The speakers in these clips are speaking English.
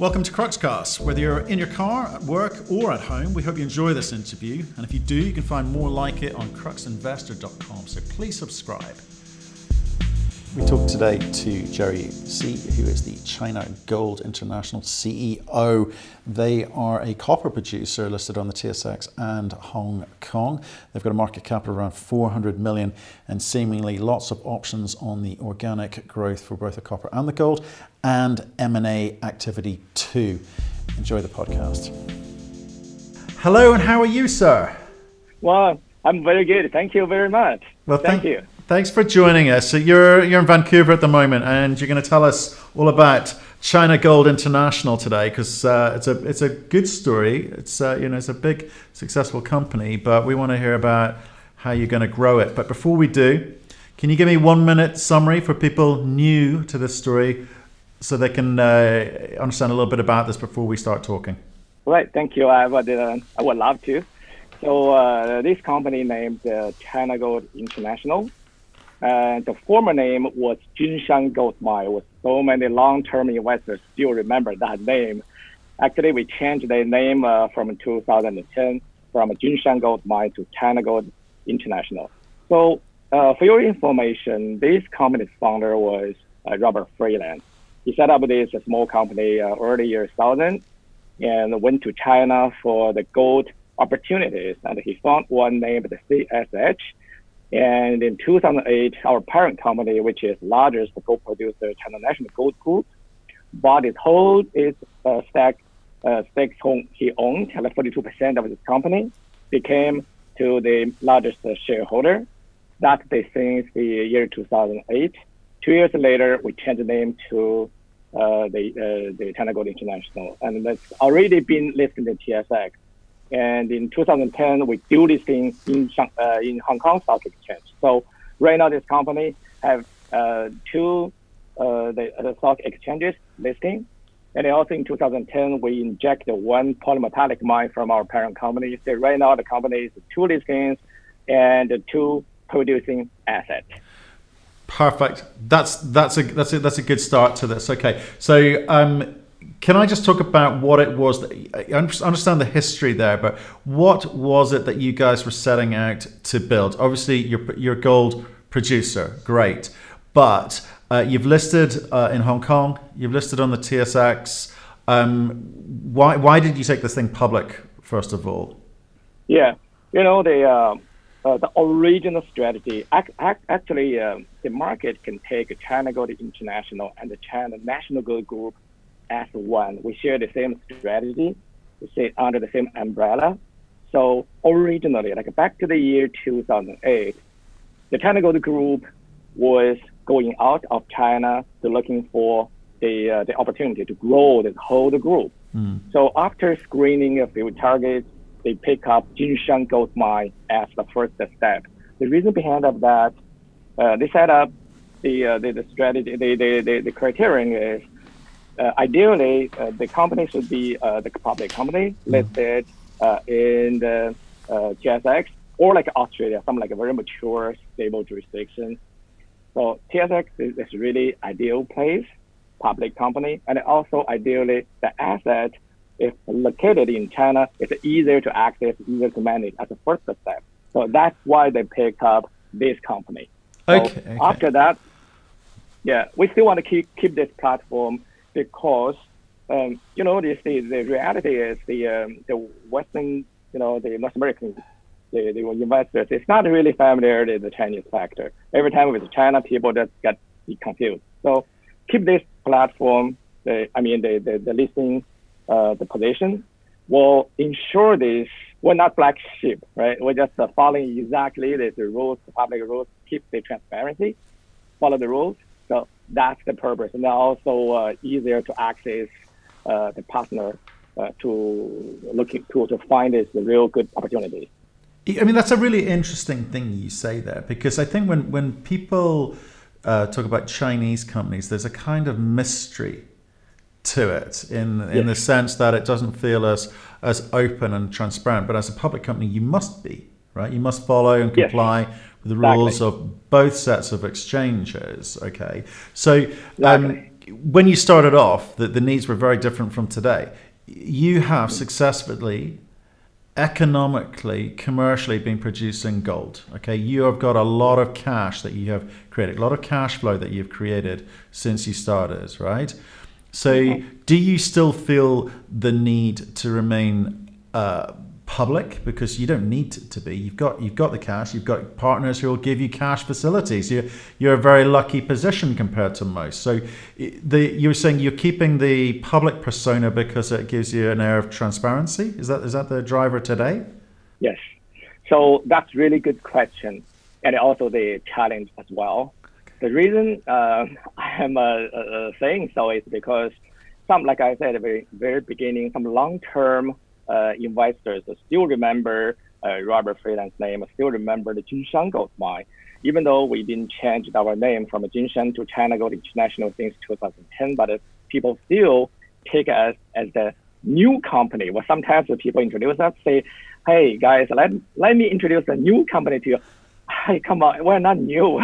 Welcome to Cruxcast. Whether you're in your car, at work, or at home, we hope you enjoy this interview. And if you do, you can find more like it on cruxinvestor.com. So please subscribe. We talked today to Jerry Xie, who is the China Gold International CEO. They are a copper producer listed on the TSX and Hong Kong. They've got a market cap of around 400 million and seemingly lots of options on the organic growth for both the copper and the gold and M&A activity too. Enjoy the podcast. Hello and how are you, sir? Well, I'm very good. Thank you very much. Well, thank, thank you. Thanks for joining us. So you're you're in Vancouver at the moment, and you're going to tell us all about China Gold International today because uh, it's a it's a good story. It's uh, you know it's a big successful company, but we want to hear about how you're going to grow it. But before we do, can you give me one minute summary for people new to this story, so they can uh, understand a little bit about this before we start talking? Right. Thank you. I would uh, I would love to. So uh, this company named uh, China Gold International and the former name was Jinshan Gold Mine. With so many long-term investors still remember that name. Actually, we changed the name uh, from 2010 from Jinshan Gold Mine to China Gold International. So, uh, for your information, this company's founder was uh, Robert Friedland. He set up this small company uh, early years 2000 and went to China for the gold opportunities. And he found one named the CSH and in 2008, our parent company, which is largest gold producer, China National Gold Group, bought its whole its uh, stack uh, stakes he owned, like 42% of this company, became to the largest shareholder. That the since the year 2008. Two years later, we changed the name to uh, the uh, the Gold International, and that's already been listed in TSX. And in 2010, we do listing in uh, in Hong Kong Stock Exchange. So right now, this company have uh, two uh, the, the stock exchanges listing. And also in 2010, we inject one polymetallic mine from our parent company. So right now, the company is two listings and two producing assets. Perfect. That's that's a that's a that's a good start to this. Okay, so um, can I just talk about what it was that I understand the history there, but what was it that you guys were setting out to build? Obviously, you're you're gold producer, great, but uh, you've listed uh, in Hong Kong, you've listed on the TSX. Um, why why did you take this thing public first of all? Yeah, you know the uh, uh the original strategy. Actually, um, the market can take China Gold International and the China National Gold Group as one. We share the same strategy. We sit under the same umbrella. So originally, like back to the year 2008, the China Gold Group was going out of China to looking for the, uh, the opportunity to grow the whole group. Mm. So after screening a few targets, they pick up Jinshan Gold Mine as the first step. The reason behind of that, uh, they set up the, uh, the, the strategy, the, the, the, the criterion is uh, ideally, uh, the company should be uh, the public company mm-hmm. listed in the TSX or like Australia, some like a very mature, stable jurisdiction. So TSX is, is really ideal place, public company, and also ideally the asset is located in China. It's easier to access, easier to manage as a first step. So that's why they picked up this company. So okay, okay. After that, yeah, we still want to keep keep this platform because um, you know the, the, the reality is the um, the Western you know the North American the, the investors it's not really familiar with the Chinese factor. Every time with China, people just get confused. So keep this platform. The, I mean the the, the listing uh, the position will ensure this. We're not black sheep, right? We're just uh, following exactly the, the rules, the public rules. Keep the transparency, follow the rules. So that's the purpose. And also uh, easier to access uh, the partner uh, to looking to, to find is the real good opportunity. I mean, that's a really interesting thing you say there because I think when, when people uh, talk about Chinese companies, there's a kind of mystery to it in in the sense that it doesn't feel as as open and transparent. But as a public company, you must be right. You must follow and comply yes the rules exactly. of both sets of exchanges. Okay, so um, when you started off, the, the needs were very different from today. You have successfully, economically, commercially been producing gold. Okay, you have got a lot of cash that you have created, a lot of cash flow that you've created since you started, right? So, do you still feel the need to remain uh, public because you don't need to be. You've got you've got the cash. You've got partners who will give you cash facilities. You're you're a very lucky position compared to most. So the you're saying you're keeping the public persona because it gives you an air of transparency. Is that is that the driver today? Yes. So that's really good question, and also the challenge as well. The reason uh, I'm uh, saying so is because some, like I said at the very, very beginning, some long-term uh, investors still remember uh, Robert Friedland's name, still remember the Jinshan Gold Mine. Even though we didn't change our name from Jinshan to China Gold International since 2010, but people still take us as the new company. Well, sometimes the people introduce us, say, hey guys, let, let me introduce a new company to you. Hey, come on, we're not new.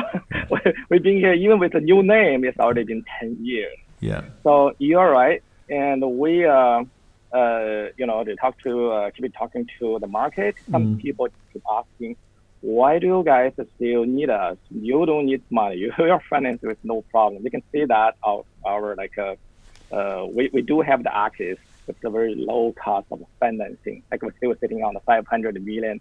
We've been here even with a new name. It's already been 10 years. Yeah. So you're right. And we, uh, uh, you know, they talk to uh, keep talking to the market. Some mm. people keep asking, why do you guys still need us? You don't need money. You are financed with no problem. You can see that our, our like uh, uh, we, we do have the access with the very low cost of financing. Like we're still sitting on the 500 million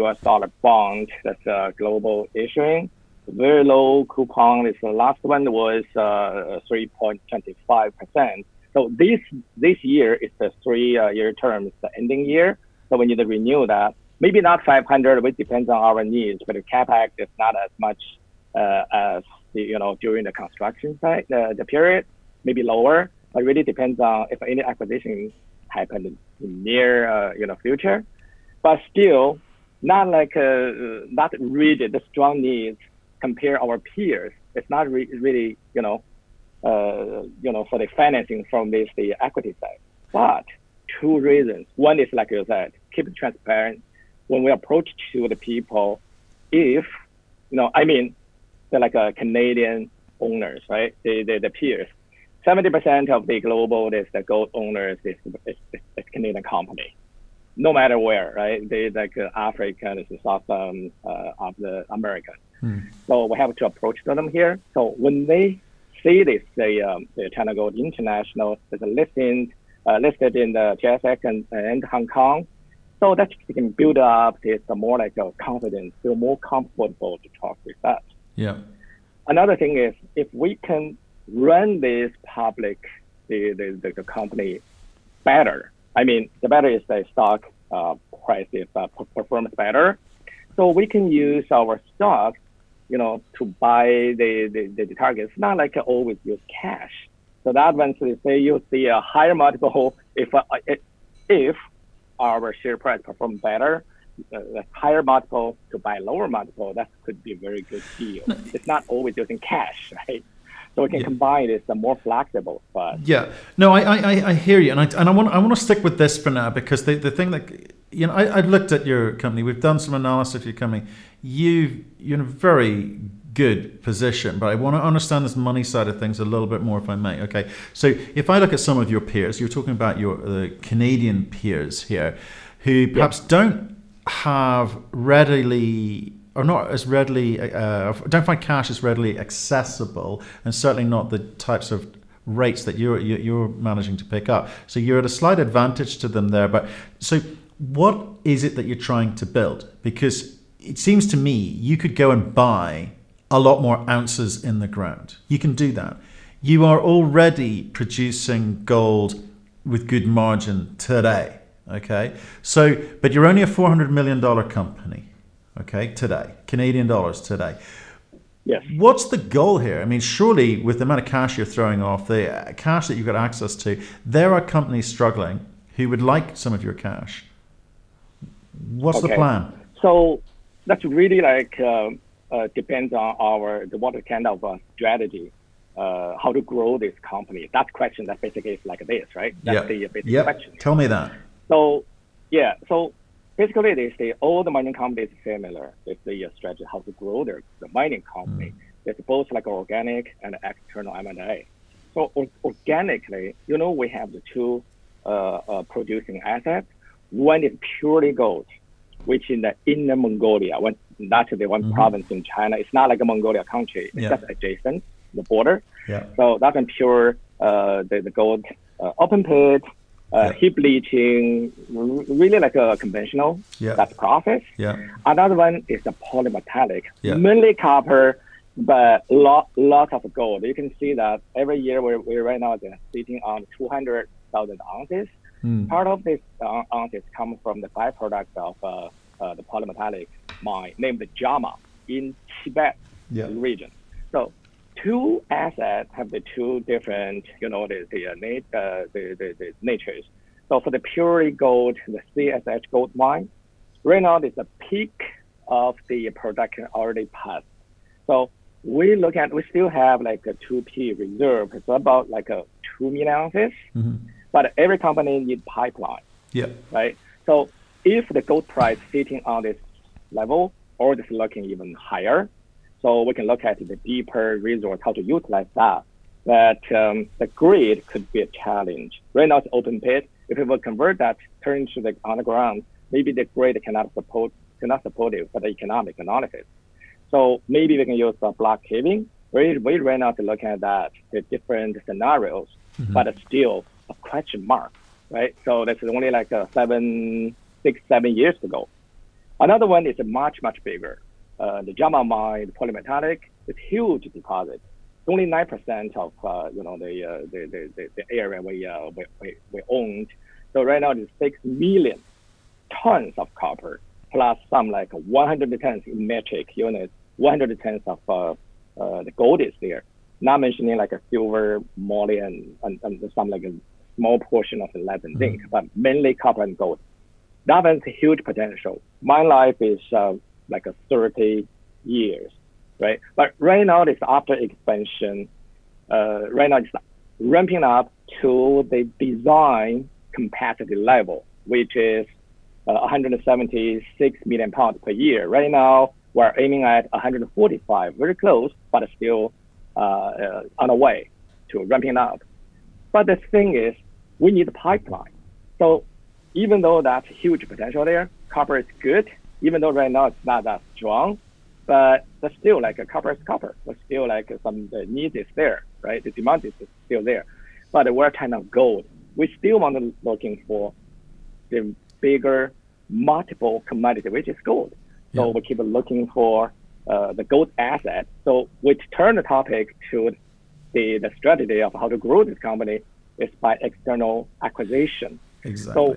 US dollar bond that's a global issuing. Very low coupon. This the last one was uh, 3.25 percent so this this year is the three uh, year term, it's the ending year. So we need to renew that. Maybe not 500, it depends on our needs, but the capex is not as much uh, as you know during the construction side, uh, the period, maybe lower. But really depends on if any acquisition happen in near uh, you know future. But still, not like uh, not really the strong needs compare our peers. It's not re- really you know uh, you know, for the financing from this the equity side. But two reasons. One is like you said, keep it transparent. When we approach to the people, if you know, I mean, they're like a Canadian owners, right? The the, the peers. Seventy percent of the global is the gold owners is, is, is Canadian company, no matter where, right? They like uh, African, is South um, uh, of the American. Hmm. So we have to approach them here. So when they see this, the, um, the China Gold International is listed, uh, listed in the TSX and, and Hong Kong. So that you can build up this more like a confidence, feel more comfortable to talk with us. Yeah. Another thing is if we can run this public, the, the, the, company better. I mean, the better is the stock uh, price is uh, performs better. So we can use our stock you know, to buy the, the, the target. It's not like always use cash. So that means say you see a higher multiple if uh, if our share price perform better, uh, higher multiple to buy lower multiple, that could be a very good deal. It's not always using cash, right? So we can yeah. combine it. It's more flexible. But yeah, no, I, I, I hear you, and I and I want I want to stick with this for now because the, the thing that you know I, I looked at your company. We've done some analysis of your company you you're in a very good position, but I want to understand this money side of things a little bit more, if I may. Okay, so if I look at some of your peers, you're talking about your uh, Canadian peers here, who perhaps don't have readily or not as readily uh, don't find cash as readily accessible, and certainly not the types of rates that you're you're managing to pick up. So you're at a slight advantage to them there. But so what is it that you're trying to build? Because it seems to me you could go and buy a lot more ounces in the ground. You can do that. You are already producing gold with good margin today. Okay. So, but you're only a $400 million company. Okay. Today, Canadian dollars today. Yes. What's the goal here? I mean, surely with the amount of cash you're throwing off, the cash that you've got access to, there are companies struggling who would like some of your cash. What's okay. the plan? So that's really like uh, uh, depends on our the what kind of uh, strategy, uh, how to grow this company. That question that basically is like this, right? That's yep. the basic yep. question. Tell me that. So, yeah. So basically, they say all the mining companies similar. It's the strategy how to grow their the mining company. Mm. It's both like organic and external M&A. So or, organically, you know, we have the two uh, uh, producing assets. One is purely gold, which in the inner Mongolia, when that's the one mm-hmm. province in China. It's not like a Mongolia country. It's yeah. just adjacent the border. Yeah. So that's a pure uh, the, the gold uh, open pit, uh, yeah. heap leaching, really like a conventional. Yeah. That's process. Yeah. Another one is the polymetallic, yeah. mainly copper, but lot lot of gold. You can see that every year we're, we're right now sitting on 200,000 ounces. Mm. Part of this uh, ounces come from the byproduct of uh, uh, the polymetallic mine named Jiama in Tibet yeah. region. So two assets have the two different, you know, the the, uh, nat- uh, the, the, the natures. So for the purely gold, the CSH gold mine, right now there's a peak of the production already passed. So we look at, we still have like a 2P reserve. It's about like a 2 million ounces. Mm-hmm. But every company needs pipeline. Yeah. Right. So if the gold price sitting on this level or just looking even higher, so we can look at the deeper resource, how to utilize that. But um, the grade could be a challenge. Right now it's open pit. If we will convert that, turn into the underground, maybe the grade cannot support cannot support it for the economic analysis. So maybe we can use the block caving. We, we right now to look at that, the different scenarios, mm-hmm. but still a question mark, right? So that's only like a seven, six, seven years ago. Another one is much, much bigger. Uh, the Jiama mine, the polymetallic, is huge deposit. Only nine percent of uh, you know the, uh, the, the, the, the area we, uh, we, we, we owned. So right now it's six million tons of copper plus some like 100 tons in metric units, 100 tons of uh, uh, the gold is there. Not mentioning like a silver, moly, and, and, and some like a small portion of the lead and zinc, mm-hmm. but mainly copper and gold. That has huge potential. My life is uh, like a 30 years, right? But right now, it's after expansion. Uh, right now, it's ramping up to the design capacity level, which is uh, 176 million pounds per year. Right now, we're aiming at 145, very close, but still uh, uh, on the way to ramping up. But the thing is, we need a pipeline. So even though that's huge potential there, copper is good, even though right now it's not that strong, but but still like a copper is copper. But still like some the need is there, right? The demand is still there. But we're kind of gold. We still want to looking for the bigger multiple commodity, which is gold. So yeah. we keep looking for uh, the gold asset. So we turn the topic to the, the strategy of how to grow this company is by external acquisition. Exactly. So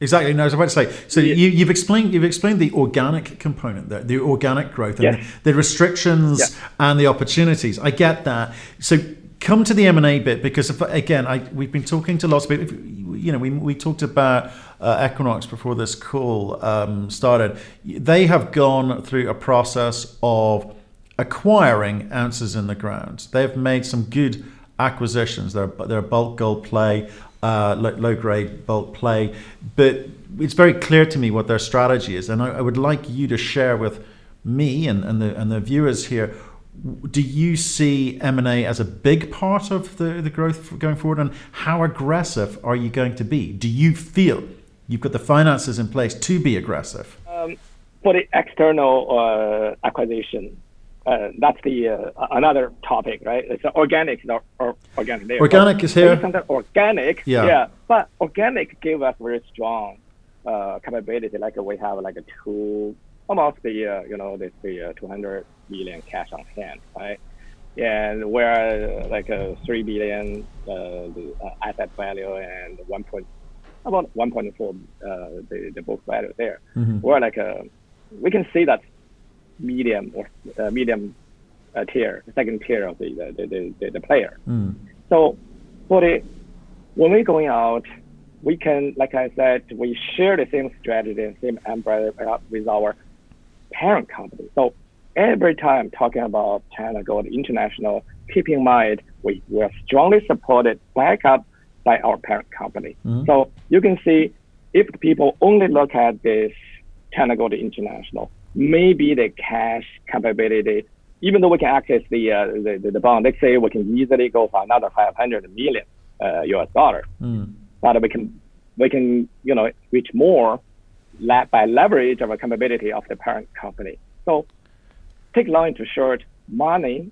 Exactly. No, I was about to say. So yeah. you, have explained you've explained the organic component there, the organic growth, and yes. the, the, restrictions yes. and the opportunities. I get that. So come to the M and A bit because if, again, I, we've been talking to lots of people. You know, we we talked about uh, Equinox before this call um, started. They have gone through a process of acquiring ounces in the ground. They've made some good acquisitions. They're, they're a bulk gold play uh, low grade bulk play. But it's very clear to me what their strategy is, and I, I would like you to share with me and, and the and the viewers here. Do you see M and A as a big part of the, the growth going forward, and how aggressive are you going to be? Do you feel you've got the finances in place to be aggressive? Um, for the external uh, acquisition, uh, that's the uh, another topic, right? It's organic, or, or organic. There. Organic is here. Organic, yeah. yeah. But organic gave us very strong uh, capability. Like we have like a two, almost the uh, you know this the uh, 200 million cash on hand, right? And we're uh, like a three billion the asset value and one point about 1.4 the the book value there. Mm-hmm. We're like a we can see that medium or uh, medium uh, tier, second tier of the the, the, the, the player. Mm. So for the when we're going out, we can, like I said, we share the same strategy and same umbrella with our parent company. So every time talking about China Gold International, keep in mind we were strongly supported, back up by our parent company. Mm. So you can see if people only look at this China Gold International, maybe the cash capability even though we can access the, uh, the, the bond, let's say we can easily go for another 500 million uh, US dollar, mm. but we can we can you know reach more by leverage of a capability of the parent company. So, take long to short, money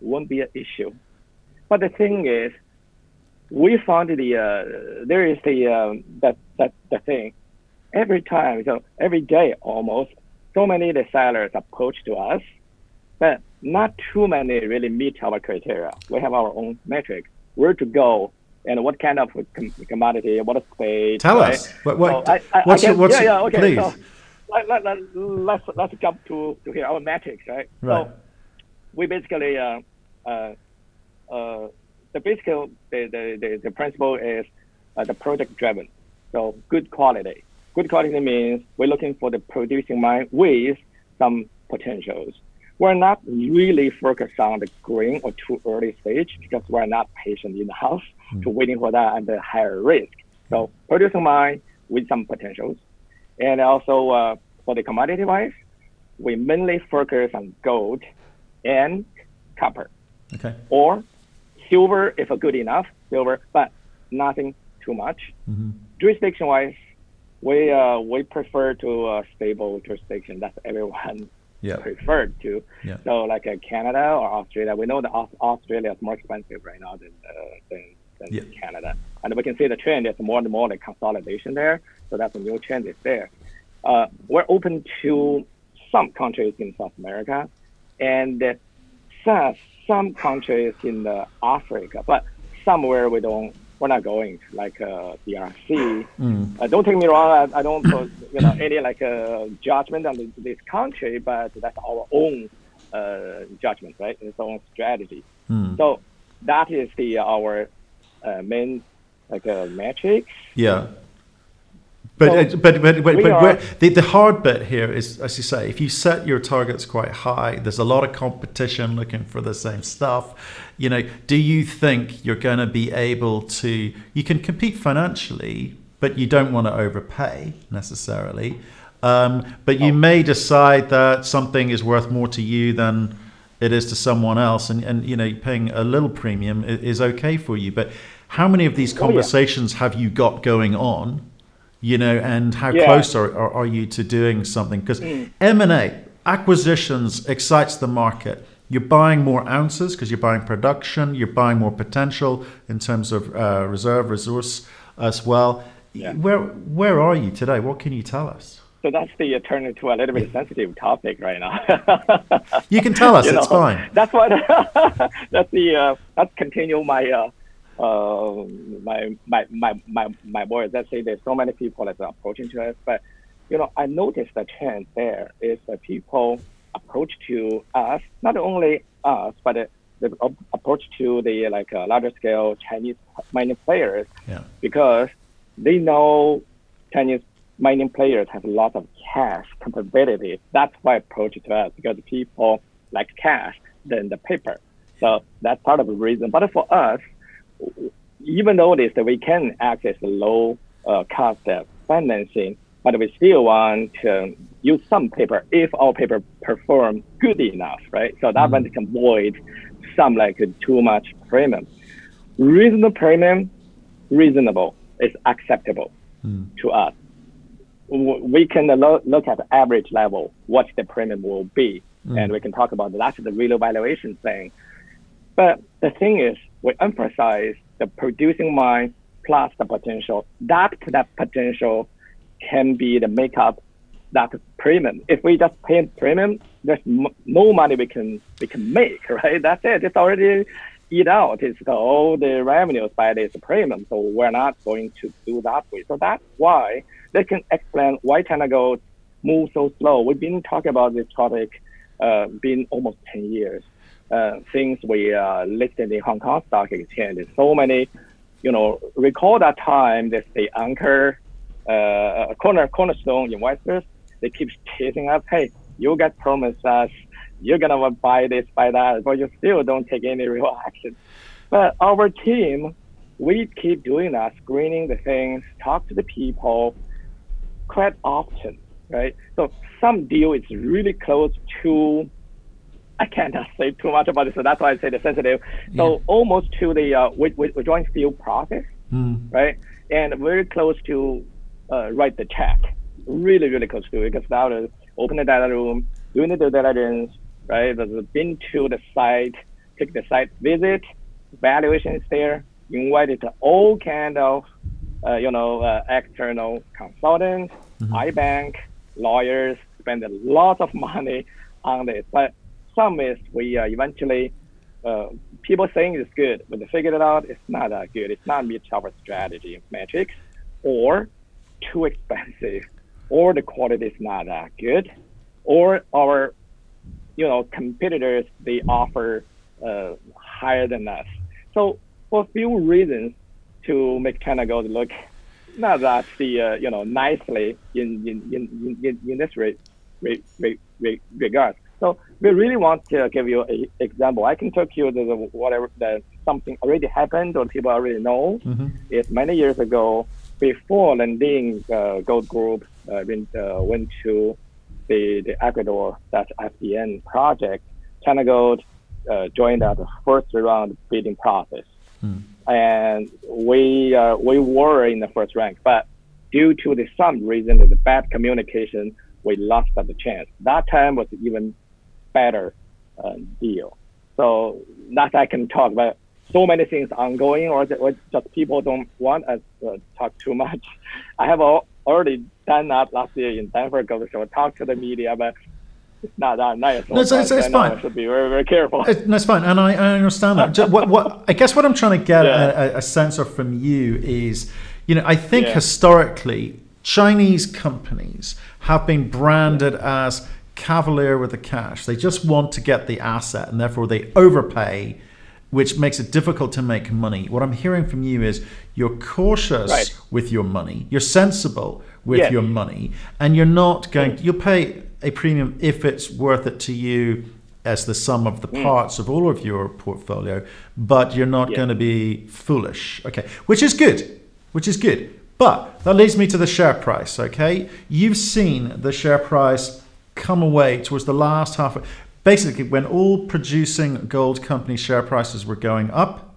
won't be an issue. But the thing is, we found the uh, there is the um, that that the thing every time so every day almost so many the sellers approach to us, but not too many really meet our criteria. We have our own metric where to go and what kind of commodity, what space. Tell right? us. What, what, so I, I, what's, I guess, what's yeah, yeah, okay. Please. So let, let, let, let's, let's jump to, to here, our metrics, right? Right. So we basically, uh, uh, uh, the basic, the, the, the, the principle is uh, the project driven. So good quality. Good quality means we're looking for the producing mine with some potentials. We're not really focused on the green or too early stage because we're not patient enough mm. to waiting for that and the higher risk. So producing mine with some potentials. And also uh, for the commodity wise, we mainly focus on gold and copper. Okay. Or silver if a good enough, silver, but nothing too much. Mm-hmm. Jurisdiction wise, we uh, we prefer to uh, stable jurisdiction. That's everyone yeah. preferred to. Yeah. So like uh, Canada or Australia, we know that Australia is more expensive right now than uh, than, than yeah. Canada, and we can see the trend is more and more like consolidation there. So that's a new trend is there. Uh, we're open to some countries in South America, and some some countries in Africa, but somewhere we don't we're not going like uh, DRC. Mm. Uh, don't take me wrong. I, I don't put you know any like uh, judgment on this country, but that's our own uh, judgment, right? It's our own strategy. Mm. So that is the our uh, main like uh, metrics. Yeah. But, so but, but, but, but are, the, the hard bit here is, as you say, if you set your targets quite high, there's a lot of competition looking for the same stuff. You know, do you think you're going to be able to? You can compete financially, but you don't want to overpay necessarily. Um, but you oh. may decide that something is worth more to you than it is to someone else, and, and you know, paying a little premium is okay for you. But how many of these conversations oh, yeah. have you got going on? you know, and how yeah. close are, are, are, you to doing something? Because mm. M&A, acquisitions excites the market. You're buying more ounces because you're buying production, you're buying more potential in terms of uh, reserve resource as well. Yeah. Where where are you today? What can you tell us? So that's the uh, turn into a little bit sensitive topic right now. you can tell us; you it's know, fine. That's what. that's the. Uh, let's continue my uh, uh, my, my, my, my, my boys, let's say there's so many people that are approaching to us, but, you know, I noticed the trend there is that people approach to us, not only us, but the approach to the like uh, larger scale Chinese mining players, yeah. because they know Chinese mining players have a lot of cash capability. That's why approach to us because people like cash than the paper. So that's part of the reason. But for us, even though this we can access low uh, cost financing, but we still want to use some paper if our paper perform good enough, right? So that mm-hmm. one can avoid some like too much premium. Reasonable premium, reasonable is acceptable mm. to us. We can look at the average level, what the premium will be, mm. and we can talk about. That's the real valuation thing. But the thing is, we emphasize the producing mine plus the potential. That that potential can be the makeup that premium. If we just pay premium, there's no money we can we can make, right? That's it. It's already eat out. It's the, all the revenues by this premium. So we're not going to do that way. So that's why they can explain why China Gold move so slow. We've been talking about this topic uh, been almost 10 years uh, since we uh, listed in Hong Kong Stock Exchange. So many, you know, recall that time there's the anchor, uh, corner cornerstone investors. They keep chasing us. Hey, you get promised us, you're gonna buy this, buy that, but you still don't take any real action. But our team, we keep doing that, screening the things, talk to the people quite often, right? So some deal is really close to I cannot say too much about it, so that's why I say the sensitive. So yeah. almost to the uh, we, we, we join still process, mm. right? And very close to uh, write the check, really really close to it because now to open the data room, doing the due diligence, right? There's been to the site, take the site visit, valuation is there, invited all kind of uh, you know uh, external consultants, mm-hmm. iBank, lawyers, spend a lot of money on this, but some is we uh, eventually uh, people saying it's good, but they figured it out it's not that good. It's not meet our strategy metrics, or too expensive, or the quality is not that good, or our you know competitors they offer uh, higher than us. So for a few reasons to make China Gold look not that the uh, you know nicely in in in in, in this re, re, re, regard. So we really want to give you an example. I can talk you the, whatever that something already happened or people already know. Mm-hmm. It's many years ago before Lundin uh, Gold Group uh, went, uh, went to the, the Ecuador that FDN project. China Gold uh, joined at the first round bidding process, mm. and we uh, we were in the first rank, but due to the some reason, the bad communication, we lost the chance. That time was even better uh, deal. So that I can talk about so many things ongoing or, or just people don't want us to talk too much. I have already done that last year in Denver Gold Show, talk to the media, but it's not that nice. No, it's, it's, it's uh, fine. I should be very, very careful. It, it's fine, and I, I understand that. what, what, I guess what I'm trying to get yeah. a, a, sense of from you is, you know, I think yeah. historically Chinese companies have been branded as cavalier with the cash. They just want to get the asset and therefore they overpay, which makes it difficult to make money. What I'm hearing from you is you're cautious right. with your money, you're sensible with yes. your money, and you're not going, mm. you'll pay a premium if it's worth it to you as the sum of the mm. parts mm. of all of your portfolio, but you're not going to be foolish. Okay, which is good, which is good. But that leads me to the share price. Okay, you've seen the share price come away towards the last half. Basically, when all producing gold company share prices were going up,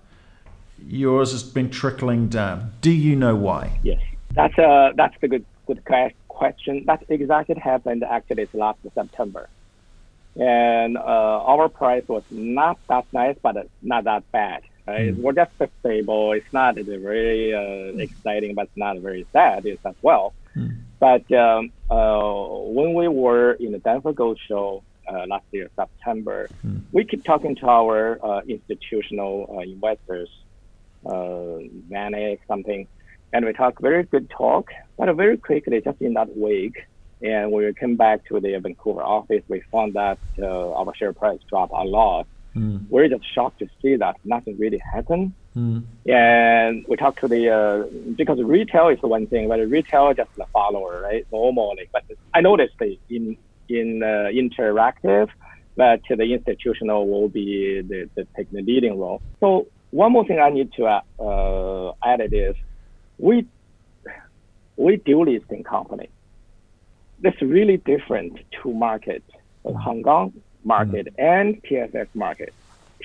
yours has been trickling down. Do you know why? Yes, that's a uh, that's the good good question. That exactly happened actually last September, and uh, our price was not that nice, but not that bad. Right? Mm. We're just stable. It's not very uh, exciting, but it's not very sad as well. Mm. But um, uh, when we were in the Denver Gold Show uh, last year, September, mm. we keep talking to our uh, institutional uh, investors, uh, Manic something, and we talk very good talk, but very quickly, just in that week, and we came back to the Vancouver office, we found that uh, our share price dropped a lot. Mm. We're just shocked to see that nothing really happened. Mm. And we talk to the uh, because retail is one thing, but retail just the follower, right? Normally, but I noticed the in in uh, interactive, but the institutional will be the, the take the leading role. So one more thing I need to uh, add is we we dual listing company. That's really different to market, the Hong Kong market mm. and TSX market.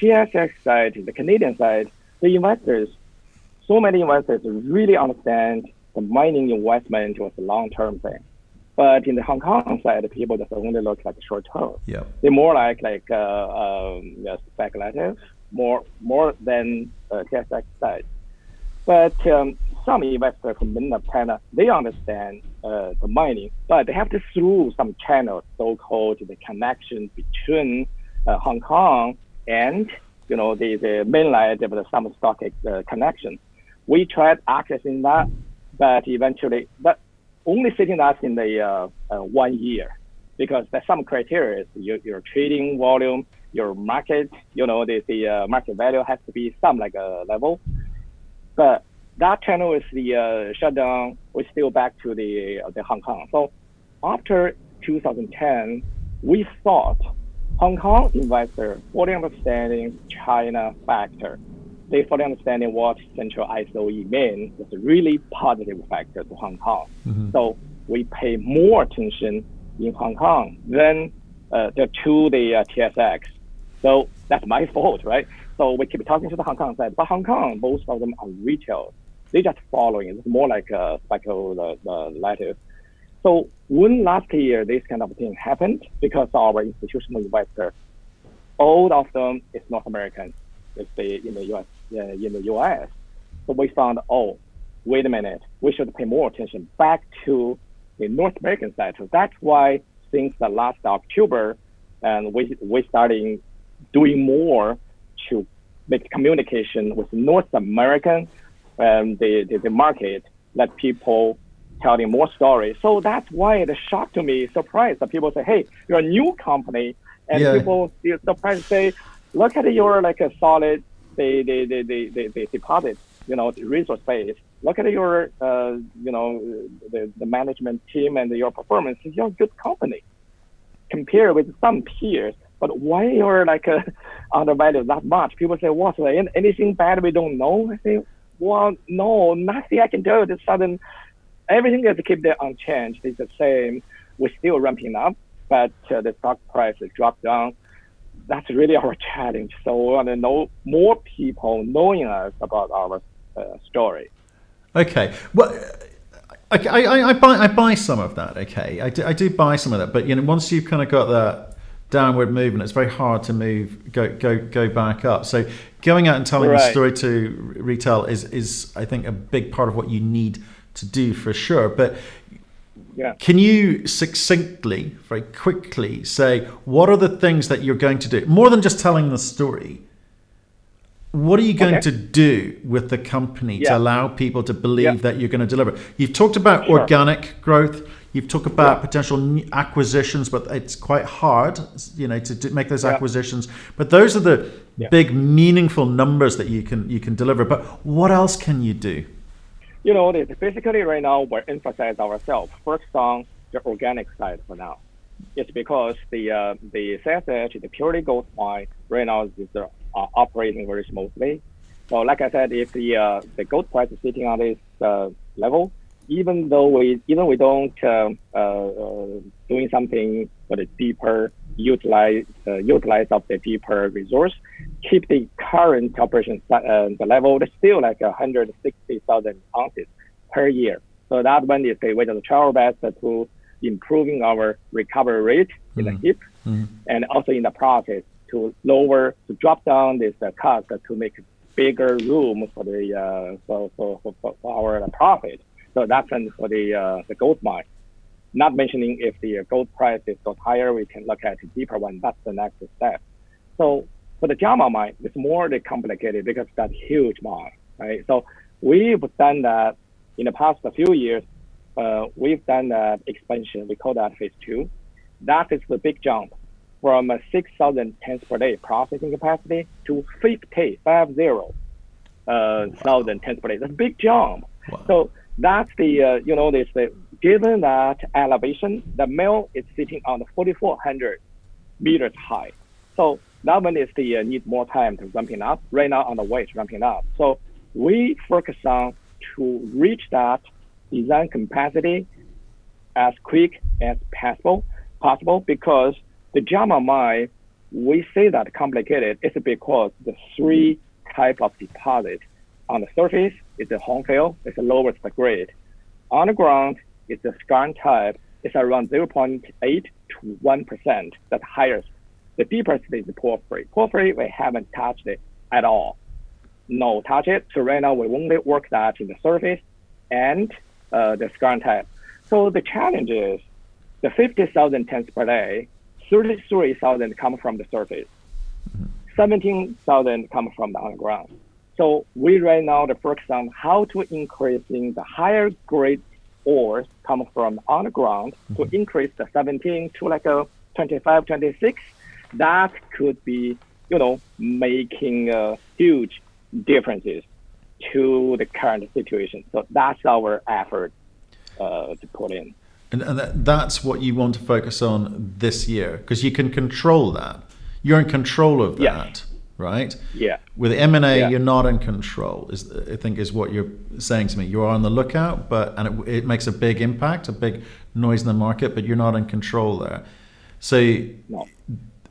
TSX side, the Canadian side the investors, so many investors really understand the mining investment was a long-term thing. But in the Hong Kong side, people just only look like short term. Yeah. They're more like like uh, um, yeah, speculative, more more than uh, TSX side. But um, some investors from mainland China, they understand uh, the mining, but they have to through some channels, so-called the connection between uh, Hong Kong and you know, the, the mainland of the some stock uh, connection. We tried accessing that, but eventually, but only sitting that in the uh, uh, one year because there's some criteria. Your, your trading volume, your market, you know, the, the uh, market value has to be some like a level. But that channel is the uh, shutdown. We're still back to the uh, the Hong Kong. So after 2010, we thought Hong Kong investor fully understanding China factor. They fully understanding what central ISOE means. It's a really positive factor to Hong Kong. Mm-hmm. So we pay more attention in Hong Kong than uh, the, to the uh, TSX So that's my fault, right? So we keep talking to the Hong Kong side, but Hong Kong, most of them are retail. They just following. It's more like a cycle the, the speculative. So when last year this kind of thing happened, because our institutional investor, all of them is North American, they stay in the US, uh, in the US. So we found, oh, wait a minute, we should pay more attention back to the North American side. So that's why since the last October, and we we starting doing more to make communication with North American um, the, the, the market, let people telling more stories. So that's why it shocked to me, surprised that people say, hey, you're a new company. And yeah. people feel surprised say, look at your like a solid the the, the, the, the, the deposit, you know, the resource base. Look at your uh, you know the, the management team and your performance. You're a good company compared with some peers. But why you're like uh, undervalued that much? People say, what? Anything bad we don't know? I say, well, no, nothing I can do. This sudden, everything is keep there unchanged. It's the same. We're still ramping up, but uh, the stock price has dropped down. That's really our challenge. So we want to know more people knowing us about our uh, story. Okay. Well. I, I, I, buy I buy some of that. Okay, I do, I do buy some of that. But you know, once you've kind of got that downward movement, it's very hard to move go go go back up. So going out and telling right. the story to retail is is I think a big part of what you need to do for sure. But yeah. can you succinctly, very quickly say what are the things that you're going to do more than just telling the story? What are you going okay. to do with the company yeah. to allow people to believe yeah. that you're going to deliver? You've talked about sure. organic growth. You've talked about yeah. potential acquisitions, but it's quite hard, you know, to make those acquisitions. But those are the big, meaningful numbers that you can you can deliver. But what else can you do? You know, basically right now we're emphasizing ourselves first on the organic side for now. It's because the uh, the CSH, the purely gold mine right now is uh, operating very smoothly. So, like I said, if the uh, the gold price is sitting on this uh, level, even though we even we don't um, uh, uh, doing something for the deeper utilize uh, utilize of the deeper resource, keep the current operation uh, the level still like 160,000 ounces per year. So that one is the way to try our best to improving our recovery rate mm-hmm. in the mm-hmm. heap, mm-hmm. and also in the process to lower to drop down this uh, cost to make bigger room for the uh, for, for, for, for our profit. So that's for the uh, the gold mine. Not mentioning if the gold price is got higher, we can look at a deeper one. That's the next step. So for the Jiama mine, it's more complicated because that huge mine, right? So we've done that in the past few years. Uh, we've done that expansion. We call that phase two. That is the big jump from 6,000 tons per day processing capacity to 50, 50, uh, thousand tons per day. That's a big jump. Wow. So that's the, uh, you know, this, the, given that elevation, the mill is sitting on the 4,400 meters high. So that one is the uh, need more time to ramping up. Right now on the way to ramping up. So we focus on to reach that design capacity as quick as possible, possible because the Jiama mine, we say that complicated is because the three type of deposit on the surface it's a hornfels, it's the lowest grade. On the ground, it's a skarn type, it's around 0.8 to 1%, that highest. The deepest is the porphyry. Porphyry, we haven't touched it at all. No, touch it. So right now, we only work that in the surface and uh, the skarn type. So the challenge is the 50,000 tons per day, 33,000 come from the surface, mm-hmm. 17,000 come from the underground. So we right now the focus on how to increasing the higher grade ores come from underground mm-hmm. to increase the 17 to like a 25, 26. That could be, you know, making a huge differences to the current situation. So that's our effort uh, to put in. And, and that, that's what you want to focus on this year because you can control that. You're in control of that. Yes right? Yeah. With M and A, you're not in control. Is I think is what you're saying to me. You are on the lookout, but and it, it, makes a big impact, a big noise in the market, but you're not in control there. So, no.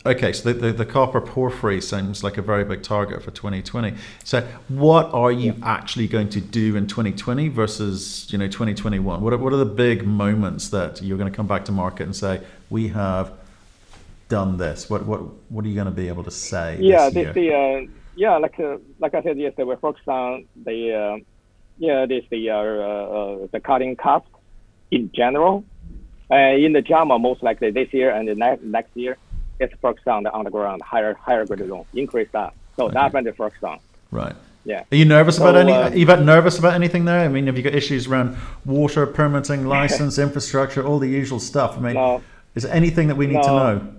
Okay, so the, the, the, copper porphyry seems like a very big target for 2020. So, what are you yeah. actually going to do in 2020 versus you know 2021? What are, what are the big moments that you're going to come back to market and say we have done this? What what what are you going to be able to say? Yeah, this, this the uh, yeah, like uh, like I said yesterday, we're focused on the uh, yeah this the uh, uh, the cutting cost in general. Uh, in the Jiama, most likely this year and the next next year it's focused on the underground higher higher grade zone, increase that. So okay. that's what they're focused on. Right. Yeah. Are you nervous so, about any? Uh, you nervous about anything there? I mean, have you got issues around water permitting, license, infrastructure, all the usual stuff? I mean, no, is there anything that we need no, to know?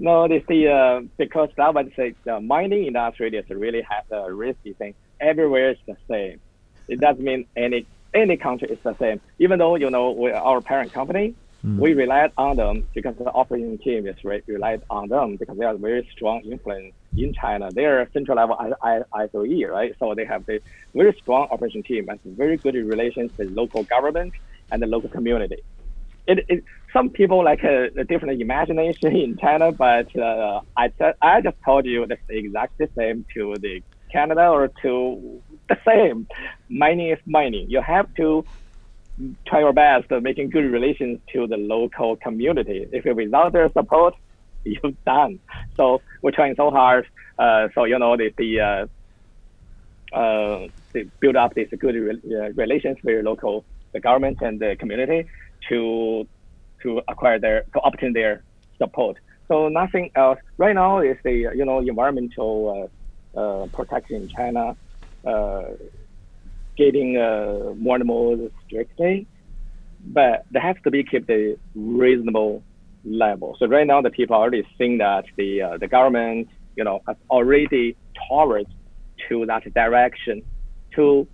No, it's the uh, because I would say the mining industry is really has a risky thing. Everywhere is the same. It doesn't mean any any country is the same. Even though you know we, our parent company, Mm. We relied on them because the operating team is re- relied on them because they are very strong influence in China. They are a central level ISOE, right? So they have the very strong operation team and very good relations with local government and the local community. It, it some people like a, a different imagination in China, but uh, I I just told you that's exactly the same to the Canada or to the same. Mining is mining. You have to try your best making good relations to the local community. If you without their support, you're done. So we're trying so hard. Uh, so you know the the uh, uh, to build up these good re- uh, relations with your local the government and the community to to acquire their to obtain their support. So nothing else. Right now is the you know environmental uh, uh, protection in China getting uh, more and more strictly, but they have to be kept a reasonable level. So right now, the people are already seeing that the uh, the government, you know, has already towards to that direction, to,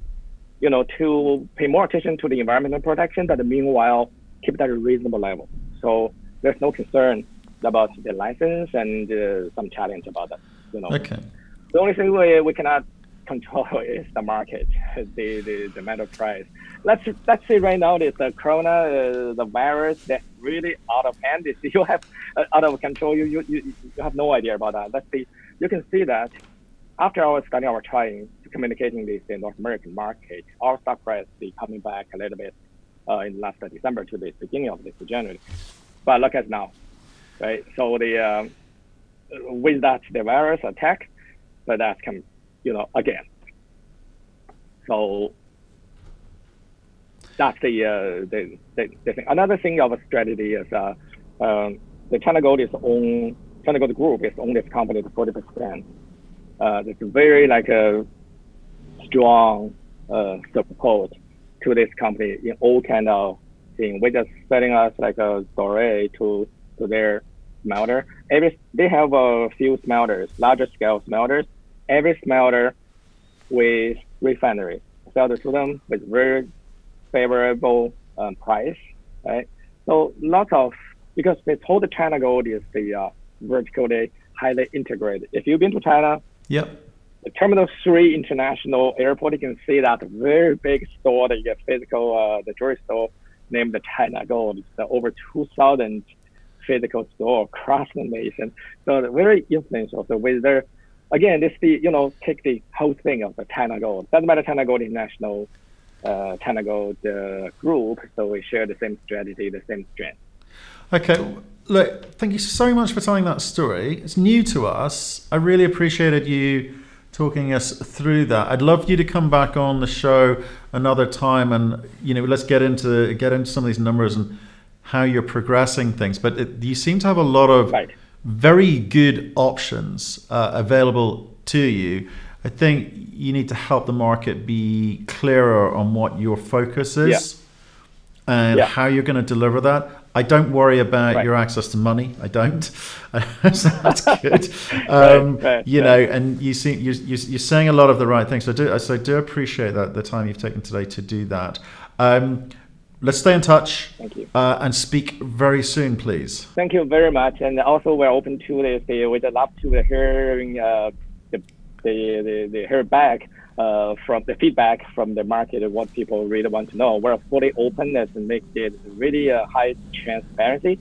you know, to pay more attention to the environmental protection, but meanwhile keep that a reasonable level. So there's no concern about the license and uh, some challenge about that. You know. Okay. The only thing we, we cannot control is the market, the, the, the metal price. Let's let's say right now it's the corona, uh, the virus that really out of hand. Is you have uh, out of control. You, you you you have no idea about that. Let's see. You can see that after our starting our trying to communicating this in North American market, our stock price is coming back a little bit uh, in last December to the beginning of this January. But look at now, right? So the um, with that the virus attack, but that can you know, again. So that's the, uh, the, the, the, thing. Another thing of a strategy is uh, um, the China Gold is own China Gold Group is own this company to 40%. Uh, it's very like a strong uh, support to this company in all kind of thing. We're just setting us like a story to to their smelter. Every they have a few smelters, larger scale smelters, every smelter with refinery sell to them with very favorable um, price, right? So lots of because this whole China Gold is the uh, vertically highly integrated. If you've been to China, yep. Terminal Three International Airport, you can see that very big store, the physical, uh, the jewelry store named the China Gold. It's over 2,000 physical store across the nation. So very influential. So with their again, this the you know take the whole thing of the China Gold. Doesn't matter China Gold International, uh, China Gold uh, group. So we share the same strategy, the same strength. Okay, look, thank you so much for telling that story. It's new to us. I really appreciated you talking us through that. I'd love you to come back on the show another time, and you know, let's get into get into some of these numbers and how you're progressing things. But it, you seem to have a lot of right very good options uh, available to you. I think you need to help the market be clearer on what your focus is yeah. and yeah. how you're going to deliver that. I don't worry about right. your access to money. I don't. so that's good. Um, right, right, you know, and you see, you, you, are saying a lot of the right things. So I do, so I do appreciate that the time you've taken today to do that. Um, let's stay in touch. Thank you. Uh, and speak very soon, please. Thank you very much. And also, we're open to this. We'd love to hearing uh, the, the, the, the hear back uh, from the feedback from the market, and what people really want to know. We're fully open and make it really a high transparency.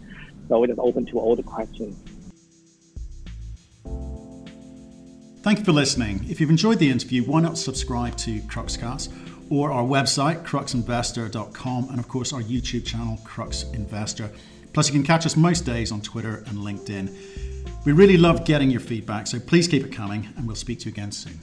So we're just open to all the questions. Thank you for listening. If you've enjoyed the interview, why not subscribe to Cruxcast or our website, cruxinvestor.com, and of course our YouTube channel, Crux Investor. Plus, you can catch us most days on Twitter and LinkedIn. We really love getting your feedback, so please keep it coming, and we'll speak to you again soon.